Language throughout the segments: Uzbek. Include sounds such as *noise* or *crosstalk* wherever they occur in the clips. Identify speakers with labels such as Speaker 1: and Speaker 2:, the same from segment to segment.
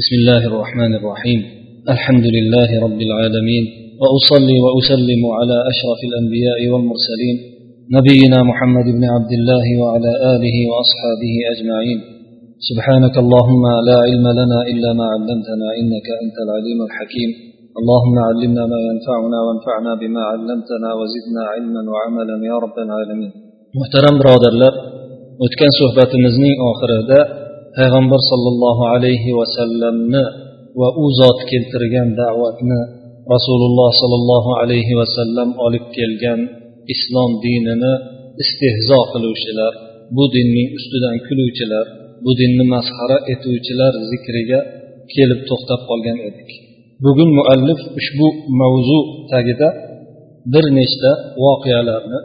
Speaker 1: بسم الله الرحمن الرحيم. الحمد لله رب العالمين. وأصلي وأسلم على أشرف الأنبياء والمرسلين. نبينا محمد بن عبد الله وعلى آله وأصحابه أجمعين. سبحانك اللهم لا علم لنا إلا ما علمتنا إنك أنت العليم الحكيم. اللهم علمنا ما ينفعنا وانفعنا بما علمتنا وزدنا علما وعملا يا رب العالمين. محترم birodarlar o'tgan suhbatimizning oxirida payg'ambar sollallohu alayhi vasallamni va u zot keltirgan da'vatni rasululloh sollallohu alayhi vasallam olib kelgan islom dinini istehzo qiluvchilar bu dinning ustidan kuluvchilar bu dinni masxara etuvchilar zikriga kelib to'xtab qolgan edik. Bugun muallif ushbu mavzu tagida bir nechta voqealarni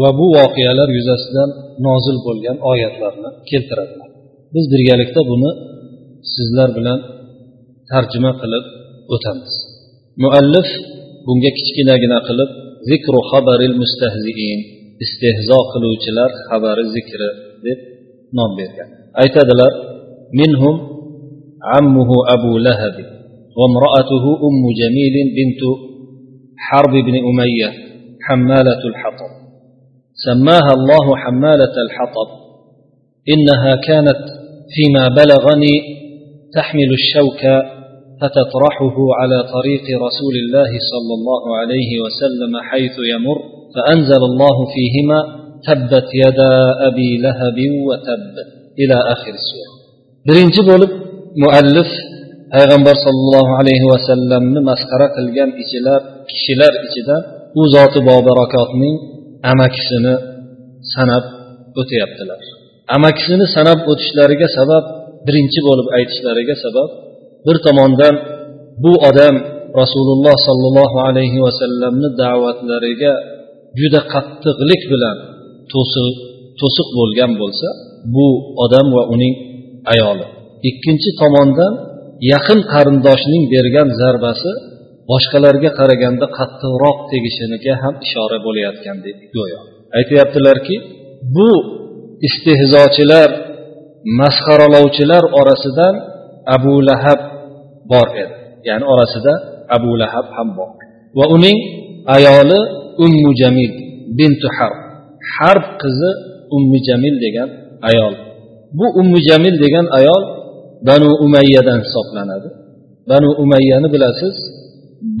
Speaker 1: va bu voqealar yuzasidan nozil bo'lgan oyatlarni keltiradilar biz birgalikda buni sizlar bilan tarjima qilib o'tamiz muallif bunga kichkinagina qilib zikru xabaril mustahziin istehzo qiluvchilar xabari zikri deb nom bergan aytadilar minhum ammuhu abu lahabi وامرأته أم جميل بنت حرب بن أمية حمالة الحطب سماها الله حمالة الحطب إنها كانت فيما بلغني تحمل الشوك فتطرحه على طريق رسول الله صلى الله عليه وسلم حيث يمر فأنزل الله فيهما تبت يدا أبي لهب وتب إلى آخر السورة. برنج بولب مؤلف صلى الله عليه وسلم masxara qilgan ichilar kishilar ichida u zoti bobarakotning amakisini سنب o'tyaptilar amakisini sanab o'tishlariga sabab birinchi bo'lib aytishlariga sabab bir tomondan bu odam rasululloh sollallohu alayhi vasallamni da'vatlariga juda qattiqlik bilan to'siq bo'lgan bo'lsa bu odam va uning ayoli. Ikkinchi tomondan yaqin qarindoshning bergan zarbasi boshqalarga qaraganda qattiqroq tegishiniga ham ishora bo'layotgandek go'yo. Aytyaptilarki bu istehzochilar masxaralovchilar orasidan abu lahab bor edi. Ya'ni orasida abu lahab ham bor. Va uning ayoli ummu jamil bintu harb. Harb qizi ummu jamil degan ayol. Bu ummu jamil degan ayol banu umayyadan hisoblanadi. Banu umayyani bilasiz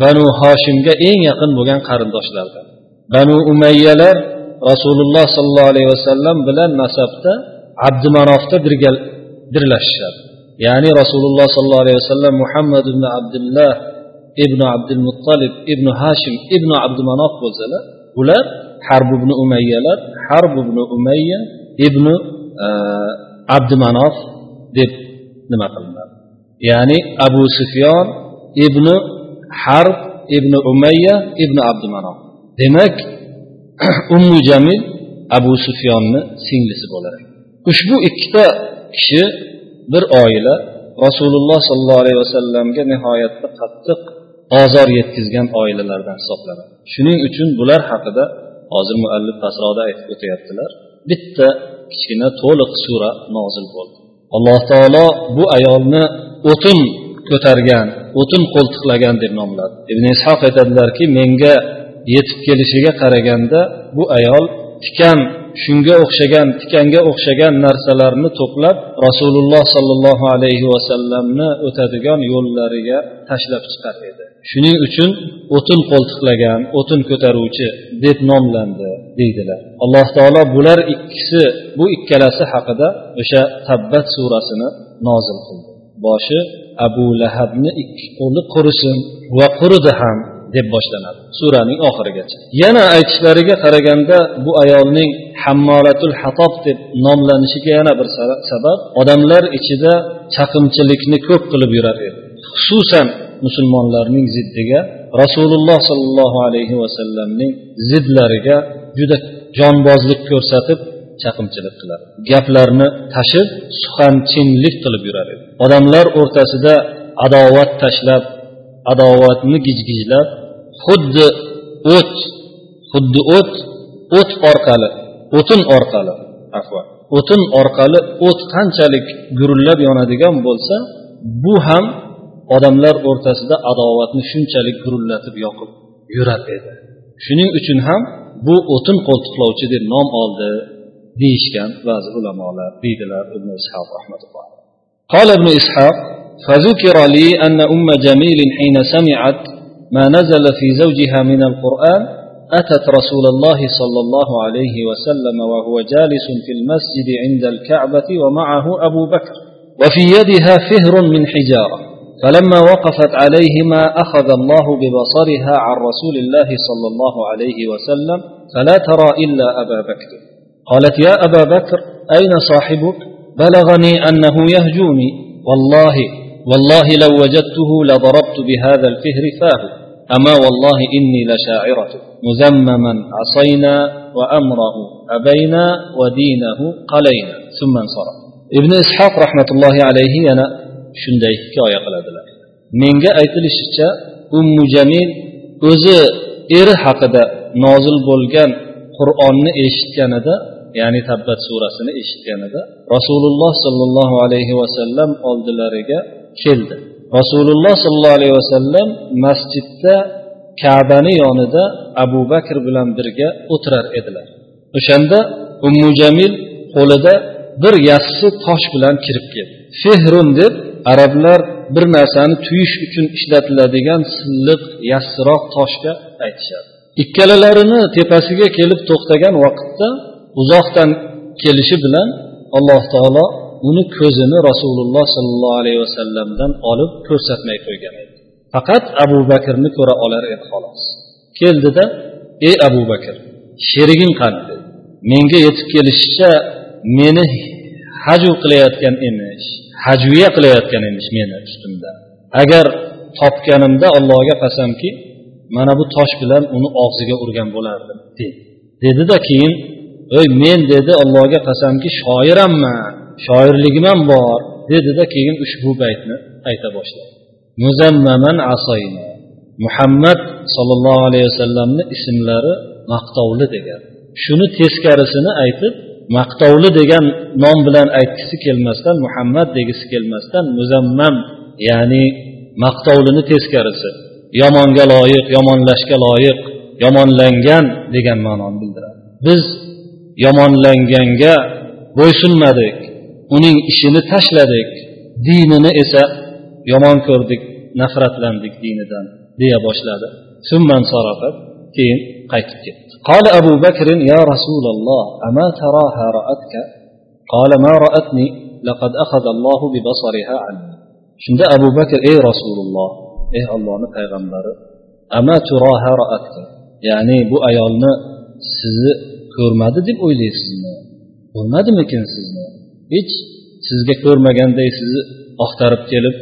Speaker 1: banu hoshimga eng yaqin bo'lgan qarindoshlardan. Banu umayyalar rasululloh sollallohu alayhi vasallam bilan nasabda abdumanofda birlashishadi ya'ni rasululloh sollallohu alayhi vasallam muhammad ibn abdulloh ibn abdul muttalib ibn hashim ibn abdumanof bo'lsalar ular harb ibn umayyalar harb ibn umayya ibn e, abdumanof deb nima qilinadi ya'ni abu sufyon ibn harb ibn umayya ibn abdumanof demak *coughs* ummu jamil abu sufyonni singlisi bo'lar. Ushbu ikkita kishi bir oila rasululloh sollallohu alayhi vasallamga nihoyatda qattiq ozor yetkazgan oilalardan hisoblanadi. Shuning uchun bular haqida hozir muallif asroda aytib o'tyaptilar. Bitta kichkina to'liq sura nozil bo'ldi. Alloh taolo bu ayolni o'tin ko'targan o'tin qo'ltiqlagan deb nomladi. Ibn ishoq aytadilarki menga yetib kelishiga qaraganda bu ayol tikan shunga o'xshagan tikanga o'xshagan narsalarni to'plab rasululloh sollallohu alayhi vasallamni o'tadigan yo'llariga tashlab chiqar edi. Shuning uchun o'tin qo'ltiqlagan o'tin ko'taruvchi deb nomlandi deydilar. Alloh taolo bular ikkisi bu ikkalasi haqida o'sha tabbat surasini nozil qildi. Boshi abu lahabni ikki qo'li qurisin va quridi ham deb boshlanadi. Suraning oxirigacha. Yana aytishlariga qaraganda bu ayolning hammolatul hatob deb nomlanishiga yana bir sabab odamlar ichida chaqimchilikni ko'p qilib yurar edi. Xususan musulmonlarning ziddiga rasululloh sollallohu alayhi vasallamning zidlariga juda jonbozlik ko'rsatib chaqimchilik qilar gaplarni tashib suxanchinlik qilib yurar edi. Odamlar o'rtasida adovat tashlab adovatni gijgijlab xuddi o't xuddi o't o't orqali o'tin orqali afvan o'tin orqali o't qanchalik gurillab yonadigan bo'lsa bu ham odamlar o'rtasida adovatni shunchalik gurullatib yoqib yurar edi shuning uchun ham bu o'tin qo'ltiqlovchi deb nom oldi deyishgan ba'zi ulamolar deydilar ibn ishoq rahmatulloh قال ابن إسحاق فذكر لي أن أم جميل حين سمعت ما نزل في زوجها من القرآن أتت رسول الله صلى الله عليه وسلم وهو جالس في المسجد عند الكعبة ومعه أبو بكر وفي يدها فهر من حجارة فلما وقفت عليهما أخذ الله ببصرها عن رسول الله صلى الله عليه وسلم فلا ترى إلا أبا بكر. قالت يا أبا بكر أين صاحبك؟ بلغني أنه يهجوني والله والله لو وجدته لضربت بهذا الفهر فاه أما والله إني لشاعرة مذمما عصينا وأمره أبينا ودينه قلينا ثم انصرف ابن إسحاق رحمة الله عليه أنا shunday hikoya qiladilar menga aytilishicha ummu jamil o'zi eri haqida nozil bo'lgan qur'onni eshitganida ya'ni tabbat surasini eshitganida rasululloh sollallohu alayhi vasallam oldilariga keldi. Rasululloh sollallohu alayhi vasallam masjidda kabani yonida abu bakr bilan birga o'tirar edilar. O'shanda ummu jamil qo'lida bir yassi tosh bilan kirib keldi. Fehrun deb arablar bir narsani tuyish uchun ishlatiladigan silliq yassiroq toshga aytishadi. Ikkalalarini tepasiga kelib to'xtagan vaqtda uzoqdan kelishi bilan alloh taolo uni ko'zini rasululloh sollallohu alayhi vasallamdan olib ko'rsatmay qo'ygan. Edi faqat abu bakrni ko'ra olar edi xolos. Keldida ey abu bakr sheriging qani? Dedi menga yetib kelishicha meni haju qilayotgan emish hajviya qilayotgan emish meni ustimda. Agar topganimda allohga qasamki mana bu tosh bilan uni og'ziga urgan bo'lardim dedi dedida keyin ey men dedi allohga qasamki shoiramman. Shoirligim ham bor dedida keyin ushbu baytni ayta boshladi. Muzammaman asoyna muhammad sollallohu alayhi vasallamni ismlari maqtovli degan. Shuni teskarisini aytib maqtovli degan nom bilan aytgisi kelmasdan muhammad degisi kelmasdan muzammam ya'ni maqtovlini teskarisi yomonga loyiq yomonlashga loyiq yomonlangan degan ma'noni bildiradi. Biz yomonlanganga bo'ysunmadik. uning ishini tashladik dinini esa yomon ko'rdik nafratlandik dinidan deya boshladi keyin qaytib ketdi قال أبو بكر يا رسول الله أما تراها رأتك قال ما رأتني لقد أخذ الله ببصرها عني شند أبو بكر إيه رسول الله إيه الله پیغمبر أما تراها رأتك يعني bu ayolni sizni ko'rmadi deb o'ylaysizmi ko'rmadimikin sizni hech sizga ko'rmaganday sizni oqtarib kelib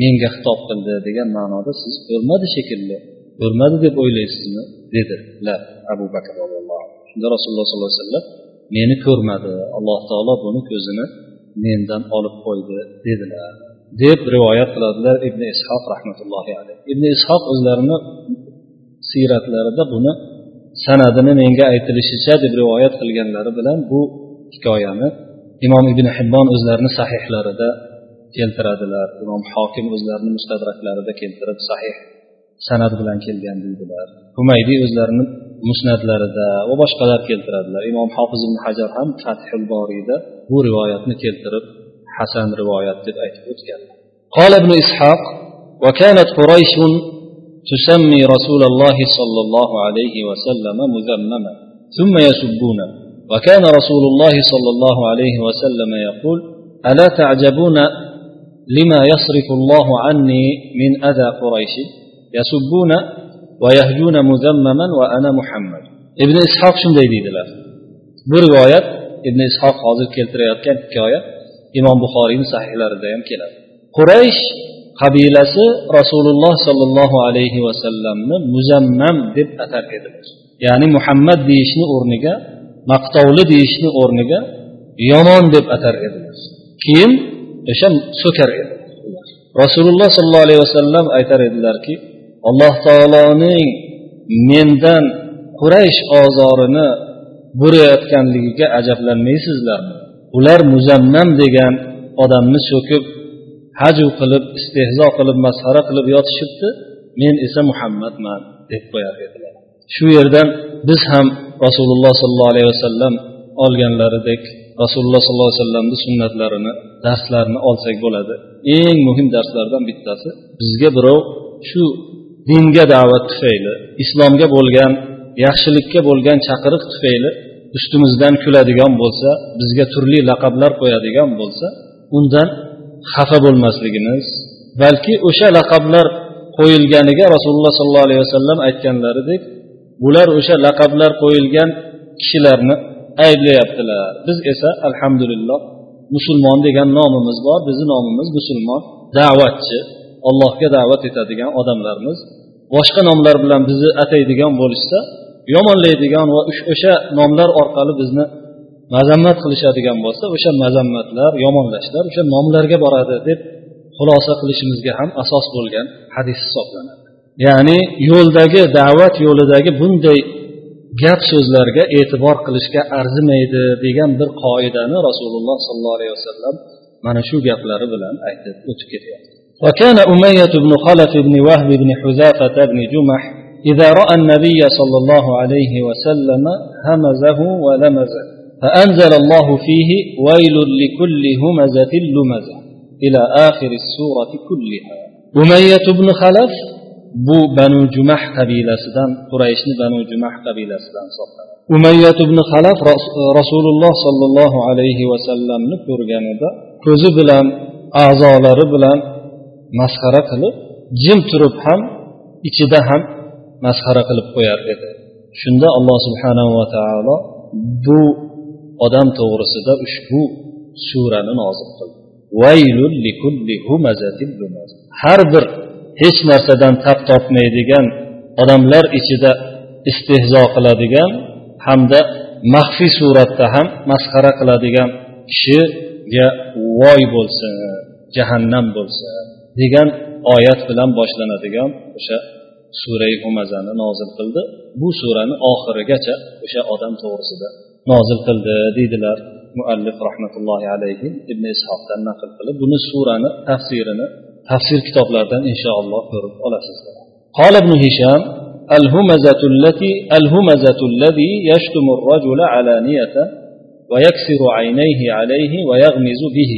Speaker 1: menga xitob qildi degan ma'noda siz ko'rmadi shekilli. Ko'rmadi deb o'ylaysizmi? dedilar abu bakr roziyallohu anhu. Shunda rasululloh sollallohu alayhi vasallam meni ko'rmadi alloh taolo buni ko'zini mendan olib qo'ydi dedilar. Deb rivoyat qiladilar ibn ishoq rahmatullohi alayhi ibn ishoq o'zlarini siyratlarida buni sanadini menga aytilishicha deb rivoyat qilganlari bilan bu hikoyani imom ibn hibbon o'zlarini sahihlarida keltiradilar imom hokim o'zlarini mustadraklarida keltirib sahih san'at bilan kelgan deydilar humaydiy o'zlarini musnatlarida va boshqalar keltiradilar imom hofiz ibn hajar ham fathul boriyda bu rivoyatni keltirib hasan rivoyat deb aytib o'tgan قال ابن إسحاق وكانت قريش تسمي رسول الله صلى الله عليه وسلم مذمما ثم يسبون وكان رسول الله صلى الله عليه وسلم يقول ألا تعجبون لما يصرف الله عني من أذى قريش يسبون ويهجون مذمما وأنا محمد ابن إسحاق shunday deydilar bu rivoyat ibn ishoq hozir keltirayotgan hikoya imom buxoriyni sahihlarida ham keladi quraysh qabilasi rasululloh sollallohu alayhi vasallamni muzammam deb atar edilar ya'ni muhammad deyishni o'rniga maqtovli deyishni o'rniga yomon deb atar edilar. Keyin o'sha so'kar edi. Rasululloh sollallohu alayhi vasallam aytar edilarki alloh taoloning mendan quraysh ozorini burayotganligiga ajablanmaysizlarmi ular muzammam degan odamni so'kib haju qilib istehzo qilib masxara qilib yotishibdi men esa muhammadman deb qo'yar edilar. Shu yerdan biz ham rasululloh sollallohu alayhi vasallam olganlaridek rasululloh sollallohu alayhi vasallamni sunnatlarini darslarini olsak bo'ladi. Eng muhim darslardan bittasi bizga birov shu dinga da'vat tufayli islomga bo'lgan yaxshilikka bo'lgan chaqiriq tufayli ustimizdan kuladigan bo'lsa bizga turli laqablar qo'yadigan bo'lsa undan xafa bo'lmasligimiz balki o'sha laqablar qo'yilganiga rasululloh sollallohu alayhi vasallam aytganlaridek bular o'sha laqablar qo'yilgan kishilarni ayblayaptilar. Biz esa alhamdulillah musulmon degan nomimiz bor bizni nomimiz musulmon da'vatchi allohga da'vat etadigan odamlarmiz boshqa nomlar bilan bizni ataydigan bo'lishsa yomonlaydigan va o'sha nomlar orqali bizni mazammat qilishadigan bo'lsa o'sha mazammatlar yomonlashlar o'sha nomlarga boradi deb xulosa qilishimizga ham asos bo'lgan hadis hisoblanadi. Ya'ni yo'ldagi da'vat yo'lidagi bunday gap so'zlarga e'tibor qilishga arzimaydi degan bir qoidani rasululloh sollallohu alayhi vasallam mana shu gaplari bilan aytib o'tib ketyapti وكان أمية بن خلف بن وهب بن حذافة بن جمح إذا رأى النبي صلى الله عليه وسلم همزه ولمزه فأنزل الله فيه ويل لكل همزة لمزة إلى آخر السورة كلها أمية بن خلف bu banu jumah qabilasidan qurayshni banu jumah qabilasidan hisoblanadi. Umayyat ibn halaf rasululloh sollallohu alayhi vasallamni ko'rganida ko'zi bilan a'zolari bilan masxara qilib jim turib ham ichida ham masxara qilib qo'yar edi. Shunda alloh subhanahu va taolo bu odam to'g'risida ushbu surani nozil qildi. Har bir hech narsadan tap topmaydigan odamlar ichida istehzo qiladigan hamda maxfiy suratda ham masxara qiladigan kishiga voy bo'lsin jahannam bo'lsin degan oyat bilan boshlanadigan o'sha surai humazani nozil qildi. Bu surani oxirigacha o'sha odam to'g'risida nozil qildi deydilar muallif rahmatullohi alayhi ibn ishoqdan naql qilib. Buni surani tafsirini tafsir kitoblardan inshaalloh ko'rib olasizlar قال ابن هشام الهمزة التي الهمزة الذي يشتم الرجل علانية ويكسر عينيه عليه ويغمز به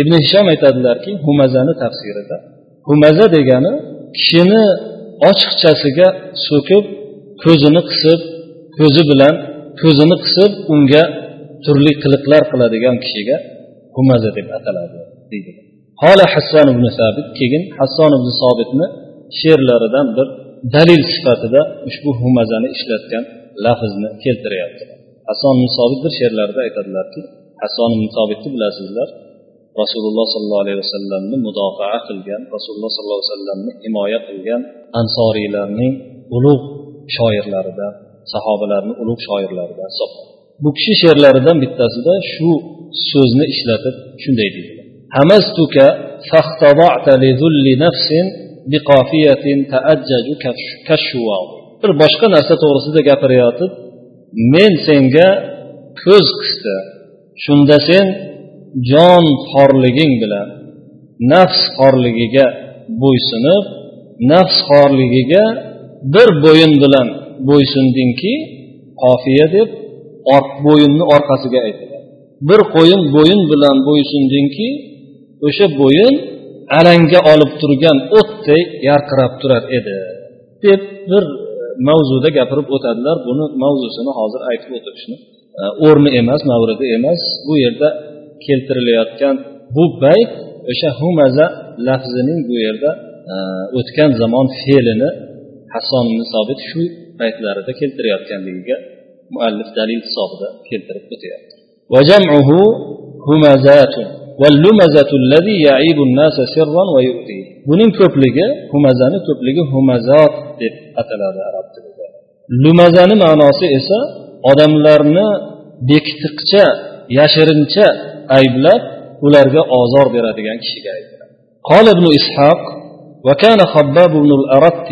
Speaker 1: ibn hishom aytadilarki humazani tafsirida humaza degani kishini ochiqchasiga so'kib ko'zini qisib ko'zi bilan ko'zini qisib unga turli qiliqlar qiladigan kishiga humaza deb ataladi deydi hola hasson ibn sabit keyin hasson ibn sobitni she'rlaridan bir dalil sifatida ushbu humazani ishlatgan lafzni keltiryapti. Hasson ibn sobit bir she'rlarida aytadilarki hasson ibn sobitni bilasizlar rasululloh sollallohu alayhi vasallamni mudofaa qilgan rasululloh sollallohu alayhi vasallamni himoya qilgan ansoriylarning ulug' shoirlaridan sahobalarni ulug' shoirlaridan hisoblanadi. Bu kishi she'rlaridan bittasida shu so'zni ishlatib shunday deydi hamastuka faxtada'ta li zulli nafsin biqofiyatin taajjaju bir boshqa narsa to'g'risida gapirayotib men senga ko'z qisdi. Shunda sen jon xorliging bilan nafs xorligiga bo'ysunib nafs xorligiga bir bo'yin bilan bo'ysundingki qofiya deb bo'yinni orqasiga aytiladi bir qo'yin bo'yin bilan bo'ysundingki o'sha bo'yin alanga olib turgan o'tdek yarqirab turar edi deb bir mavzuda gapirib o'tadilar. Buni mavzusini hozir aytib o'tirishni e, o'rni emas mavridi emas. Bu yerda keltirilayotgan bu bayt o'sha humaza lafzining bu yerda e, o'tgan zamon fe'lini hasson sobit shu paytlarida keltirayotganligiga muallif dalil hisobida keltirib o'tyapti. buning ko'pligi humazani ko'pligi humazot deb ataladi arab tilida lumazani ma'nosi esa odamlarni bekitiqcha yashirincha ayblab ularga ozor beradigan kishiga aytiladi قال ابن إسحاق وكان خباب بن الأرت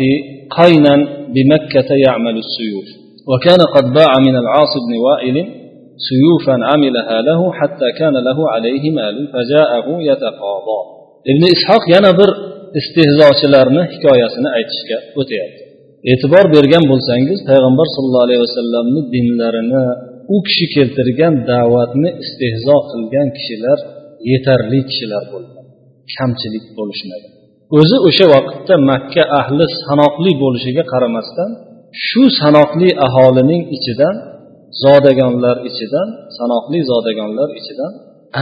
Speaker 1: قينا بمكة يعمل السيوف وكان قد باع من العاص بن وائل سيوفا عملها له حتى كان له عليه مال فجاءه يتقاضى ibn ishoq yana bir istehzochilarni hikoyasini aytishga o'tyapti e'tibor bergan bo'lsangiz payg'ambar sallallohu alayhi vasallamni dinlarini u kishi keltirgan da'vatni istehzo qilgan kishilar yetarli kishilar bo'lgan kamchilik bo'lishmagan o'zi o'sha vaqtda makka ahli sanoqli bo'lishiga qaramasdan shu sanoqli aholining ichidan zodagonlar ichidan sanoqli zodagonlar ichidan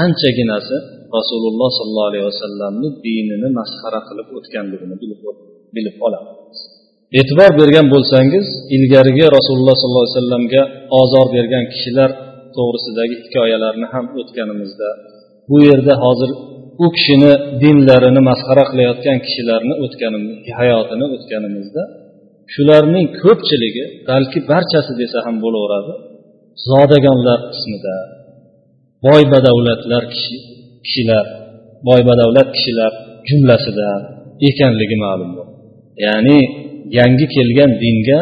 Speaker 1: anchaginasi rasululloh sollallohu alayhi vasallamni dinini masxara qilib o'tganligini bilib olamiz. E'tibor bergan bo'lsangiz ilgarigi rasululloh sollallohu alayhi vasallamga ozor bergan kishilar to'g'risidagi hikoyalarni ham o'tganimizda bu yerda hozir u kishini dinlarini masxara qilayotgan kishilarni o'tganimiz hayotini o'tganimizda shularning ko'pchiligi balki barchasi desa ham bo'laveradi zodagonlar qismida boy badavlatlar kishi kishilar boy badavlat kishilar jumlasida ekanligi ma'lum ya'ni yangi kelgan dinga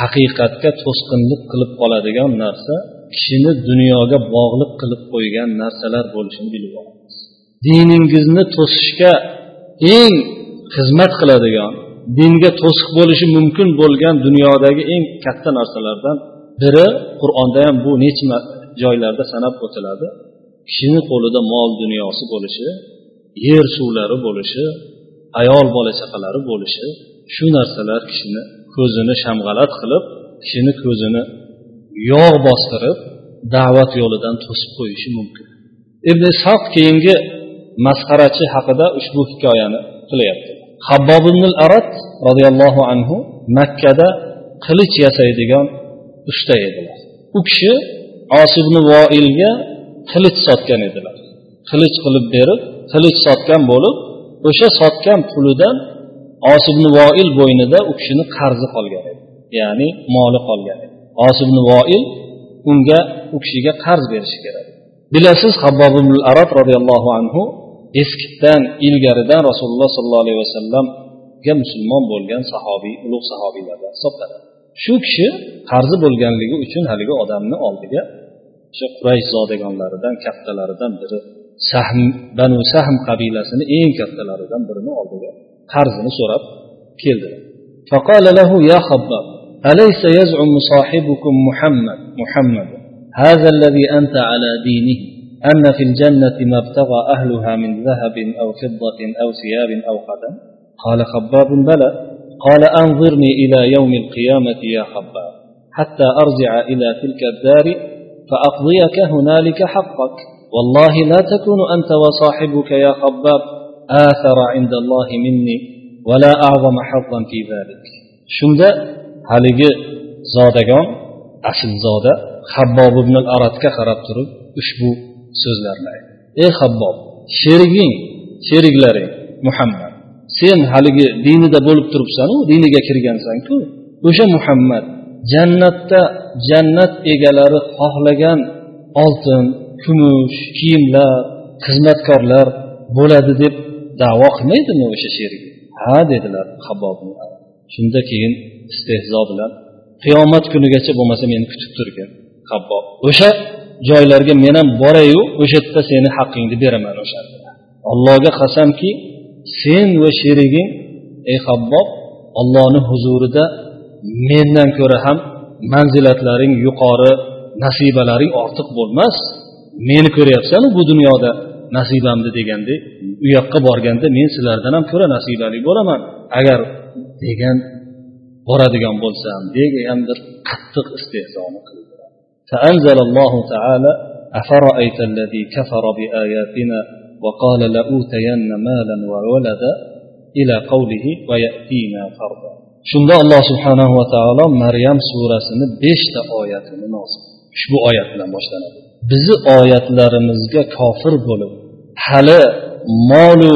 Speaker 1: haqiqatga to'sqinlik qilib qoladigan narsa kishini dunyoga bog'liq qilib qo'ygan narsalar bo'lishini bilib olamiz. Diningizni to'sishga eng xizmat qiladigan dinga to'siq bo'lishi mumkin bo'lgan dunyodagi eng katta narsalardan biri qur'onda ham bu necha joylarda sanab o'tiladi? Kishini qo'lida mol dunyosi bo'lishi yer suvlari bo'lishi ayol bola chaqalari bo'lishi shu narsalar kishini ko'zini shamg'alat qilib kishini ko'zini yog' bostirib da'vat yo'lidan to'sib qo'yishi mumkin. Ibn ishoq keyingi masxarachi haqida ushbu hikoyani qilyapti. Habbob ibn arat roziyallohu anhu makkada qilich yasaydigan uchta edilar u kishi osibni voilga qilich sotgan edilar. Qilich qilib berib qilich sotgan bo'lib o'sha sotgan pulidan osibni voil bo'ynida u kishini qarzi qolgan edi ya'ni moli qolgan edi. Osibni voil unga u kishiga qarz berishi kerak. Bilasiz habbob arab roziyallohu anhu eskidan ilgaridan rasululloh sollallohu alayhi vasallamga musulmon bo'lgan sahobiy ulug' sahobiylardan hisoblanadi. shu kishi qarzi bo'lganligi uchun haligi odamni oldiga o'sha quraysh zodagonlaridan kattalaridan biri sahm banu sahm qabilasini eng kattalaridan birini oldiga qarzini so'rab keldilar فقال له يا خباب أليس يزعم صاحبكم محمد محمد هذا الذي أنت على دينه أن في الجنة ما ابتغى أهلها من ذهب أو فضة أو ثياب أو قدم قال خباب بلى قال أنظرني إلى يوم القيامة يا خباب حتى أرجع إلى تلك الدار فأقضيك هنالك حقك. والله لا تكون أنت وصاحبك يا خباب آثر عند الله مني ولا أعظم حظا في ذلك. shunda haligi zodagon asl zoda habbob ibn al aratga qarab turib ushbu so'zlarni aytdi ey habbob sheriging sheriklaring muhammad sen haligi dinida bo'lib turibsanu diniga kirgansanku o'sha muhammad jannatda jannat egalari xohlagan oltin kumush kiyimlar xizmatkorlar bo'ladi deb davo qilmaydimi o'sha sherik ha dedilar habob shunda keyin istehzo bilan qiyomat kunigacha bo'lmasa meni kutib turgin habbob o'sha joylarga men ham borayu o'sha yerda seni haqqingni beraman o'shanda allohga qasamki sen va sheriging ey habbob ollohni huzurida mendan ko'ra ham manzilatlaring yuqori nasibalaring ortiq bo'lmas meni ko'ryapsanu bu dunyoda nasibamni degandek u yoqqa borganda men sizlardan ham ko'ra nasibali bo'laman agar degan boradigan bo'lsam degan bir qattiq istehzoni qildi فأنزل الله تعالى أفرأيت الذي كفر بآياتنا وقال لأوتين مالا وولدا إلى قوله ويأتينا فردا shunda alloh subhanahu va taolo maryam surasini beshta oyatini nozil ushbu oyat bilan boshlanadi bizni oyatlarimizga kofir bo'lib hali molu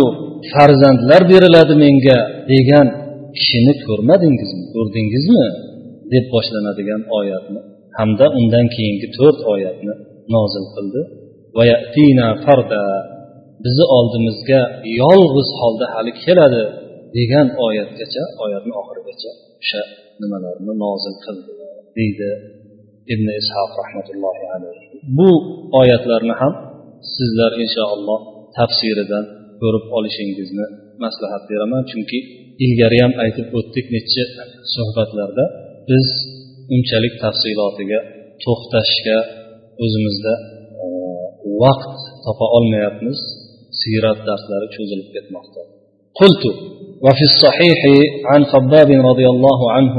Speaker 1: farzandlar beriladi menga degan kishini ko'rmadingizmi ko'rdingizmi deb boshlanadigan oyatni hamda undan keyingi to'rt oyatni nozil qildi farda bizni oldimizga yolg'iz holda hali keladi degan oyatgacha oyatni oxirigacha o'sha nimalarni nozil qildi deydi ibn ishoq rahmatullohi alayhi bu oyatlarni ham sizlar inshaalloh tafsiridan ko'rib olishingizni maslahat beraman. Chunki ilgari ham aytib o'tdik necha suhbatlarda biz unchalik tafsilotiga to'xtashga o'zimizda vaqt topa olmayapmiz. Siyrat darslari cho'zilib ketmoqda قلت وفي الصحيح عن خباب رضي الله عنه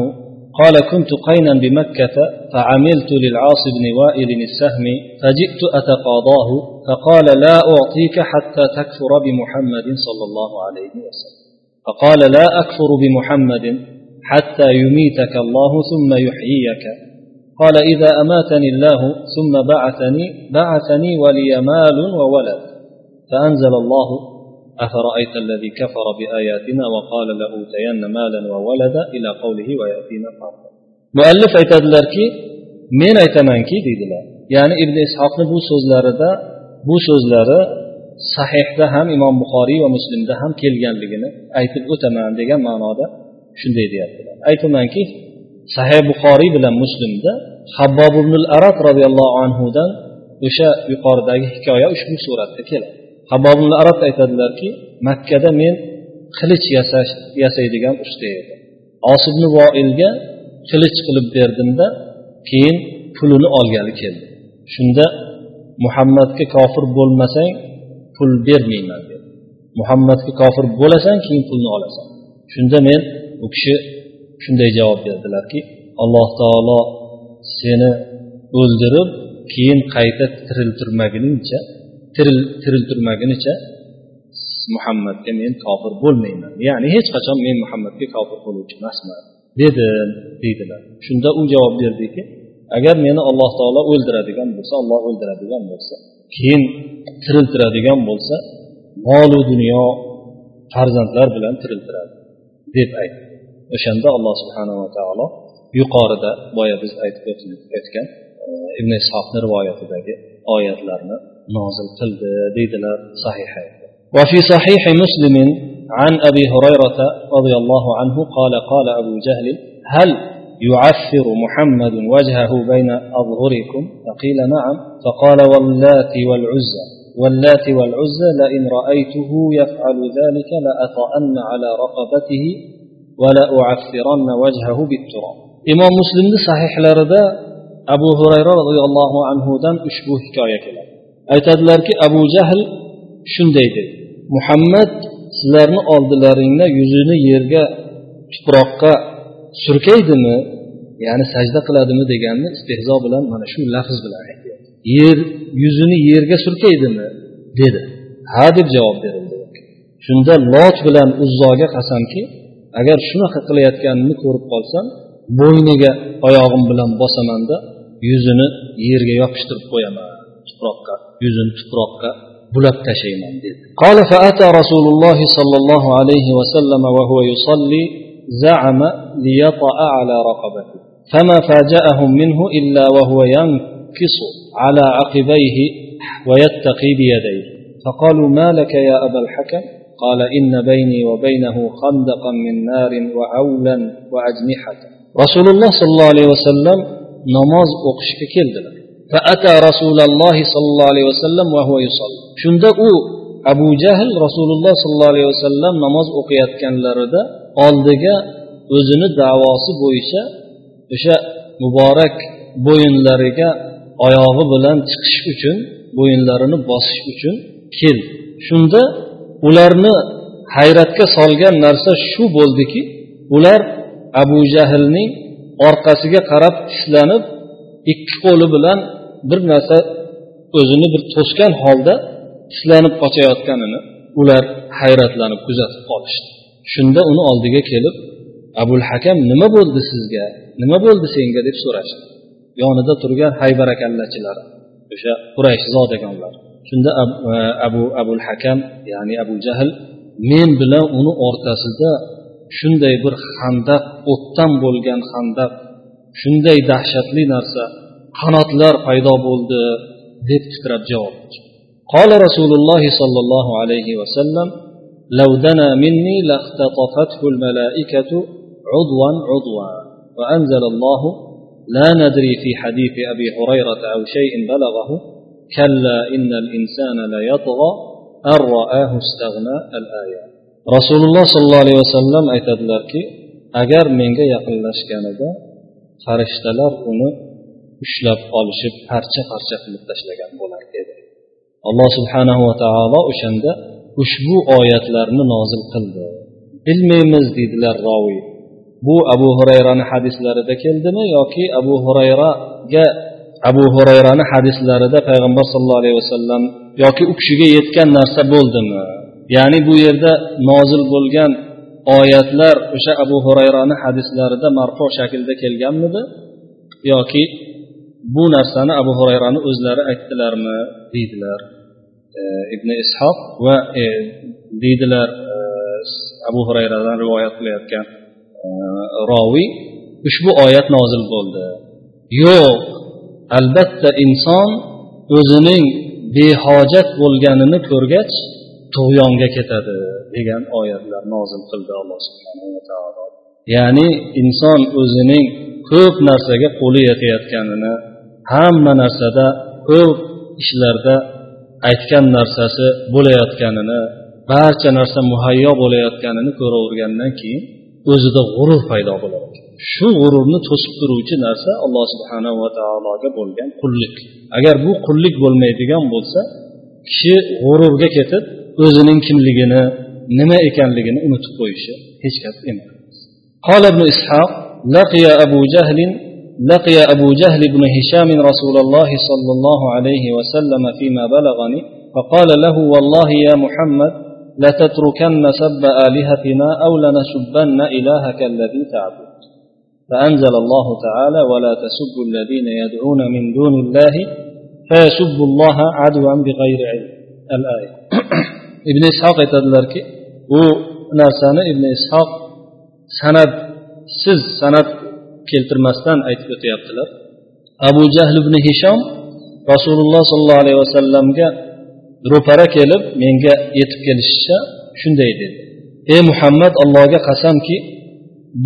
Speaker 1: قال كنت قينا بمكة فعملت للعاص بن وائل السهم فجئت أتقاضاه فقال لا أعطيك حتى تكفر بمحمد صلى الله عليه وسلم. فقال لا أكفر بمحمد حتى يميتك الله ثم يحييك. قال إذا أماتني الله ثم بعثني بعثني ولي مال وولد. فأنزل الله أفرأيت الذي كفر بآياتنا وقال لأوتين مالا وولدا إلى قوله ويأتينا فردا مؤلف aytadilarki men aytamanki deydilar ya'ni ibn ishoqni bu so'zlarida bu so'zlari sahihda ham imom buxoriy va muslimda ham kelganligini aytib o'taman degan ma'noda shunday deyaptilar aytamanki sahih buxoriy bilan muslimda habbob ibn arab roziyallohu anhudan o'sha yuqoridagi hikoya ushbu suratda keladi habbob arab aytadilarki makkada men qilich yasash yasaydigan usta edim. Osibni voilga qilich qilib berdimda keyin pulini olgani keldi. Shunda muhammadga kofir bo'lmasang pul bermayman dedi. Muhammadga kofir bo'lasan keyin pulni olasan. Shunda men u kishi shunday javob berdilarki alloh taolo seni o'ldirib keyin qayta tiriltirmaguningcha tiriltirmagunicha muhammadga men kofir bo'lmayman. Ya'ni hech qachon men muhammadga kofir bo'luvchi emasman dedim deydilar. Shunda u javob berdiki agar meni alloh taolo o'ldiradigan bo'lsa olloh o'ldiradigan bo'lsa keyin tiriltiradigan bo'lsa molu dunyo farzandlar bilan tiriltiradi deb aytdi. O'shanda alloh subhanava taolo yuqorida boya biz aytib o'tgan ibn ishoqni rivoyatidagi oyatlarni nozil qildi deydilar sahiha وفي صحيح مسلم عن أبي هريرة رضي الله عنه قال قال أبو جهل هل يعفر محمد وجهه بين أظهركم؟ فقيل نعم. فقال واللات والعزى. واللات والعزى لئن رأيته يفعل ذلك لأطأن على رقبته ولأعفرن وجهه بالتراب. imom muslimni sahihlarida abu hurayra roziyallohu anhudan ushbu hikoya keladi. Aytadilarki abu jahl shunday dedi. Muhammad sizlarni oldilaringda yuzini yerga tuproqqa surkaydimi ya'ni sajda qiladimi deganni istehzo bilan mana shu lafz bilan aytyapti yer yuzini yerga surkaydimi? dedi. Ha deb javob berildi. Shunda lot bilan uzzoga qasamki agar shunaqa qilayotganini ko'rib qolsam bo'yniga oyog'im bilan bosamanda yuzini yerga yopishtirib qo'yaman. Tuproqqa yuzini tuproqqa bulab tashlayman dedi. قال فأتى رسول الله صلى الله عليه وسلم وهو يصلي زعم ليطأ على رقبته فما فاجأهم منه إلا وهو ينكص على عقبيه ويتقي بيديه فقالوا ما لك يا أبا الحكم قال إن بيني وبينه خندقا من نار وعولا وأجنحة رسول الله صلى الله عليه وسلم namoz o'qishga keldilar فأتى رسول الله صلى الله عليه وسلم وهو يصلي shunda u abu jahl rasululloh sollallohu alayhi vasallam namoz o'qiyotganlarida oldiga o'zini davosi bo'yicha o'sha muborak bo'yinlariga oyog'i bilan chiqish uchun bo'yinlarini bosish uchun keldi shunda ularni hayratga solgan narsa shu bo'ldiki ular abu jahlning orqasiga qarab tishlanib ikki qo'li bilan bir narsa o'zini bir to'sgan holda tishlanib qochayotganini ular hayratlanib kuzatib qolishdi. Shunda uni oldiga kelib abul hakam nima bo'ldi sizga? Nima bo'ldi senga? deb so'rashdi. Yonida turgan haybarakallachilar o'sha quraysh zodagonlar shunda e, abu abul hakam ya'ni abu jahl men bilan uni o'rtasida shunday bir handaq o'tdan bo'lgan handaq shunday dahshatli narsa qanotlar paydo bo'ldi deb titrab javob قال رسول الله صلى الله عليه وسلم لو دنا مني لاختطفته الملائكة عضوا عضوا وأنزل الله لا ندري في حديث أبي هريرة أو شيء بلغه كلا إن الإنسان ليطغى أن رآه استغنى الآية rasululloh sollallohu alayhi vasallam aytadilarki agar menga yaqinlashganida farishtalar uni ushlab olishib parcha parcha qilib tashlagan bo'lar edi. Alloh subhanahu va taolo o'shanda ushbu oyatlarni nozil qildi. Bilmaymiz deydilar roviy bu abu hurayrani hadislarida keldimi yoki abu hurayraga abu hurayrani hadislarida payg'ambar sallallohu alayhi vasallam yoki u kishiga yetgan narsa bo'ldimi? Ya'ni bu yerda nozil bo'lgan oyatlar o'sha abu hurayrani hadislarida marfo shaklda kelganmidi? Yoki bu narsani abu hurayrani o'zlari aytdilarmi? Deydilar e, ibn ishoq va e, deydilar e, abu hurayradan rivoyat qilayotgan e, roviy ushbu oyat nozil bo'ldi. Yo'q albatta inson o'zining behojat bo'lganini ko'rgach tug'yonga ketadi degan oyatlar nozil qildi alloh subhanava taolo. Ya'ni inson o'zining ko'p narsaga qo'li yetayotganini hamma narsada ko'p ishlarda aytgan narsasi bo'layotganini barcha narsa muhayyo bo'layotganini ko'ravergandan keyin o'zida g'urur paydo bo'ladi. Shu g'ururni to'sib turuvchi narsa alloh subhanava taologa bo'lgan qullik. Agar bu qullik bo'lmaydigan bo'lsa kishi g'ururga ketib o'zining kimligini nima ekanligini unutib qo'yishi hech gap emas. قال ابن إسحاق لقي أبو جهل لقي أبو جهل بن هشام رسول الله صلى الله عليه وسلم فيما بلغني فقال له والله يا محمد لتتركن سب آلهتنا أو لنسبن إلهك الذي تعبد فأنزل الله تعالى ولا تسبوا الذين يدعون من دون الله فيسبوا الله عدوا بغير علم الآية ibn ishoq aytadilarki bu narsani ibn ishoq sanadsiz sanat keltirmasdan aytib o'tyaptilar. Abu jahl ibn hishom rasululloh sollallohu alayhi vasallamga ro'para kelib menga yetib kelishicha shunday dedi. Ey muhammad allohga qasamki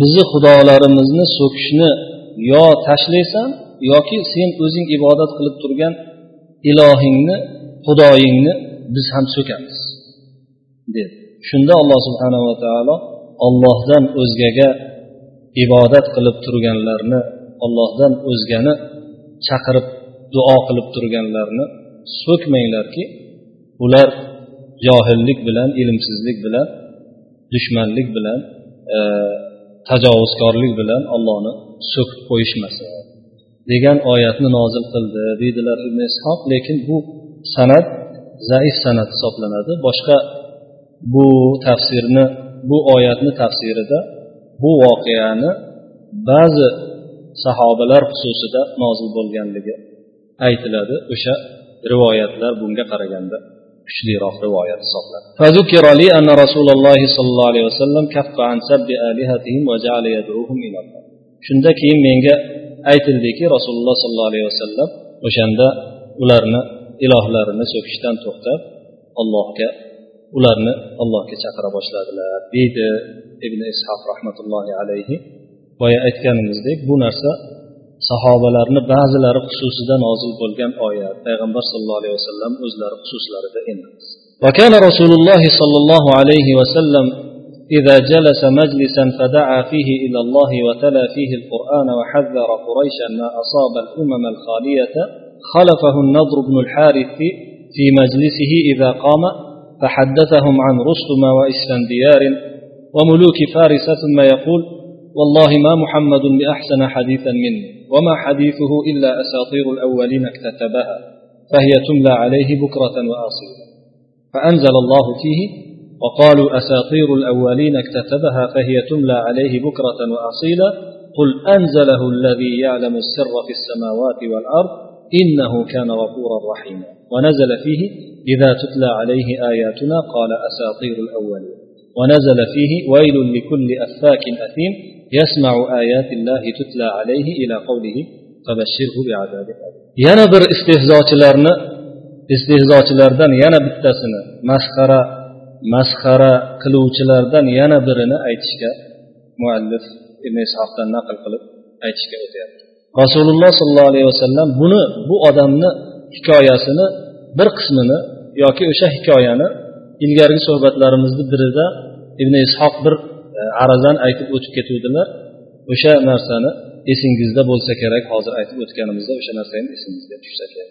Speaker 1: bizni xudolarimizni so'kishni yo tashlaysan yoki sen o'zing ibodat qilib turgan ilohingni xudoyingni biz ham so'kamiz dedi. Shunda alloh subhanava taolo ollohdan o'zgaga ibodat qilib turganlarni ollohdan o'zgani chaqirib duo qilib turganlarni so'kmanglarki ular johillik bilan ilmsizlik bilan dushmanlik bilan e, tajovuzkorlik bilan ollohni so'kib qo'yishmasin degan oyatni nozil qildi deydilar ibn ishoq lekin bu san'at zaif sanat hisoblanadi. Boshqa bu tafsirni bu oyatni tafsirida bu voqeani ba'zi sahobalar xususida nozil bo'lganligi aytiladi. O'sha rivoyatlar bunga qaraganda kuchliroq rivoyat hisoblanadi. Anna rasululloh sollallohu alayhi vasallam kaffa va ila shunda keyin menga aytildiki rasululloh sollallohu alayhi vasallam o'shanda ularni ilohlarini so'kishdan to'xtab allohga ularni allohga chaqira boshladilar deydi ibn ishoq rahmatullohi alayhi boya aytganimizdek bu narsa sahobalarni ba'zilari xususida nozil bo'lgan oyat payg'ambar sallallohu alayhi vasallam o'zlari xususlarida emas وكان رسول الله صلى الله عليه وسلم إذا جلس مجلسا فدعا فيه إلى الله وتلا فيه القرآن وحذر قريشا ما أصاب الأمم الخالية خلفه النضر بن الحارث في مجلسه إذا قام فحدثهم عن رستم وإسفنديار وملوك فارس ثم يقول والله ما محمد بأحسن حديثا مني وما حديثه إلا أساطير الأولين اكتتبها فهي تملى عليه بكرة وأصيلا فأنزل الله فيه وقالوا أساطير الأولين اكتتبها فهي تملى عليه بكرة وأصيلا قل أنزله الذي يعلم السر في السماوات والأرض إنه كان غفورا رحيما. ونزل فيه إذا تتلى عليه آياتنا قال أساطير الأولين. ونزل فيه ويل لكل أفاك أثيم يسمع آيات الله تتلى عليه إلى قوله فبشره بعذاب ينظر استهزاتلرنا استهزاتلردن ينب التسنة مسخرة مسخرة كلوتلردن ينبرنا أيتشك مؤلف ابن إسحاق نقل قلب أيتشك أتيرتن rasululloh sollallohu alayhi vasallam buni bu odamni hikoyasini bir qismini yoki o'sha hikoyani ilgarigi suhbatlarimizni birida ibn ishoq bir arazan arazani aytib o'tib ketuvdilar. O'sha narsani esingizda bo'lsa kerak hozir aytib o'tganimizda o'sha narsa ham esingizga tushsa kerak.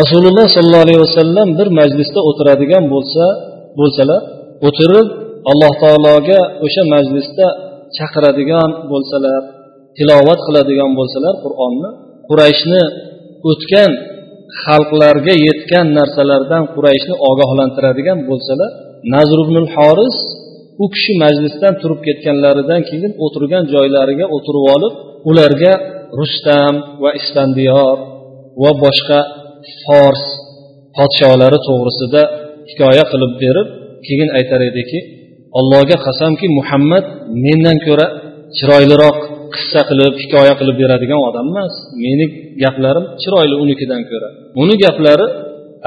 Speaker 1: Rasululloh sollallohu alayhi vasallam bir majlisda o'tiradigan bo'lsa bo'lsalar o'tirib alloh taologa o'sha majlisda chaqiradigan bo'lsalar tilovat qiladigan bo'lsalar qur'onni qurayshni o'tgan xalqlarga yetgan narsalardan qurayshni ogohlantiradigan bo'lsalar nazr ibnul horis u kishi majlisdan turib ketganlaridan keyin o'tirgan joylariga o'tirib olib ularga rustam va isfandiyor va boshqa fors podsholari to'g'risida hikoya qilib berib keyin aytar ediki allohga qasamki muhammad mendan ko'ra chiroyliroq qissa qilib hikoya qilib beradigan odam emas. Meni gaplarim chiroyli unikidan ko'ra. Uni gaplari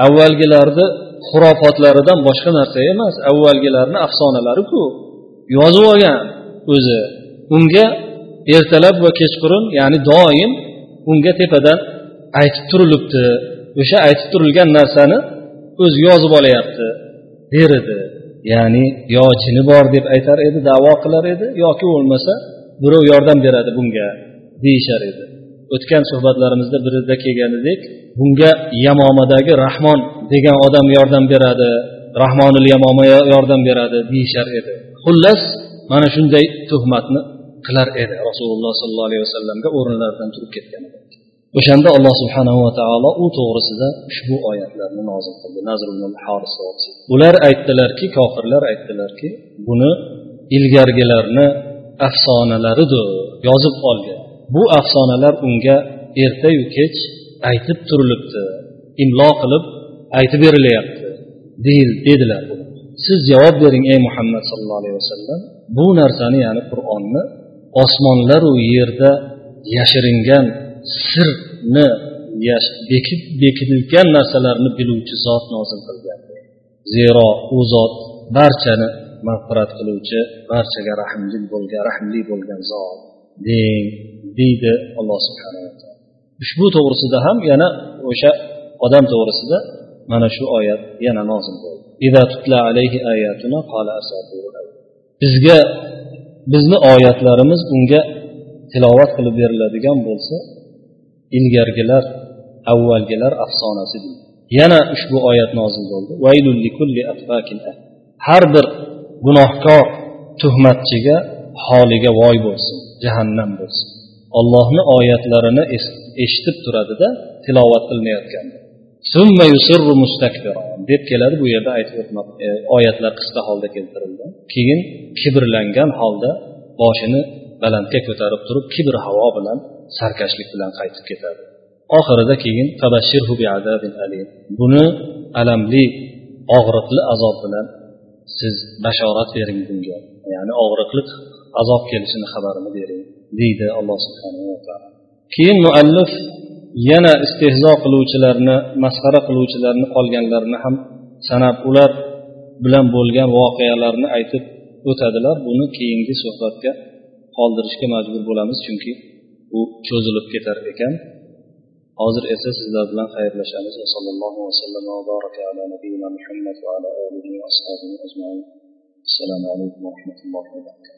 Speaker 1: avvalgilarni xurofotlaridan boshqa narsa emas. Avvalgilarni afsonalariku. Yozib olgan o'zi. Unga ertalab va kechqurun ya'ni doim unga tepadan aytib turilibdi. O'sha aytib turilgan narsani o'zi yozib olyapti. Der edi. Ya'ni yo jini bor deb aytar edi davo qilar edi yoki bo'lmasa birov yordam beradi bunga deyishar edi. O'tgan suhbatlarimizda birida kelganidek bunga yamomadagi rahmon degan odam yordam beradi rahmonil yamoma yordam beradi deyishar edi. Xullas mana shunday tuhmatni qilar edi rasululloh sollallohu alayhi vasallamga o'rinlaridan turib ketgan o'shanda alloh subhanahu va taolo u to'g'risida ushbu oyatlarni nozil qildi. Ular aytdilarki kofirlar aytdilarki buni ilgargilarni afsonalaridir yozib olgan. Bu afsonalar unga ertayu kech aytib turilibdi imlo qilib aytib berilyapti dedilar siz javob bering ey muhammad sallallohu alayhi vasallam bu narsani ya'ni qur'onni osmonlaru yerda yashiringan sirni bekitilgan narsalarni biluvchi zot nozil qilgan. Zero u zot barchani mag'firat qiluvchi barchaga rahmli bo'lgan rahmli bo'lgan zot. Deng deydi alloh subhanava taolo ushbu to'g'risida ham yana o'sha odam to'g'risida mana shu oyat yana nozil bo'ldi. Bizga bizni oyatlarimiz unga tilovat qilib beriladigan bo'lsa ilgargilar avvalgilar afsonasi deydi. Yana ushbu oyat nozil bo'ldi. Har bir gunohkor tuhmatchiga holiga voy bo'lsin jahannam bo'lsin. Ollohni oyatlarini eshitib turadida tilovat qilinayotganda deb keladi bu yerda aytib o'tmoq e, oyatlar qisqa holda keltirildi. Keyin kibrlangan holda boshini balandga ko'tarib turib kibr havo bilan sarkashlik bilan qaytib ketadi. Oxirida keyin buni alamli og'riqli azob bilan siz bashorat bering bunga. Ya'ni og'riqliq azob kelishini xabarini bering deydi alloh subhanava taolo. Keyin muallif yana istehzo qiluvchilarni masxara qiluvchilarni qolganlarini ham sanab ular bilan bo'lgan voqealarni aytib o'tadilar. Buni keyingi suhbatga qoldirishga majbur bo'lamiz chunki u cho'zilib ketar ekan. Hozir esa sizlar bilan xayrlashamiz. Sallallohu vasallam va baraka ala nabiyina muhammad va ala alihi va ashabihi ajmain. Assalomu alaykum va rahmatullohi va barakatuh.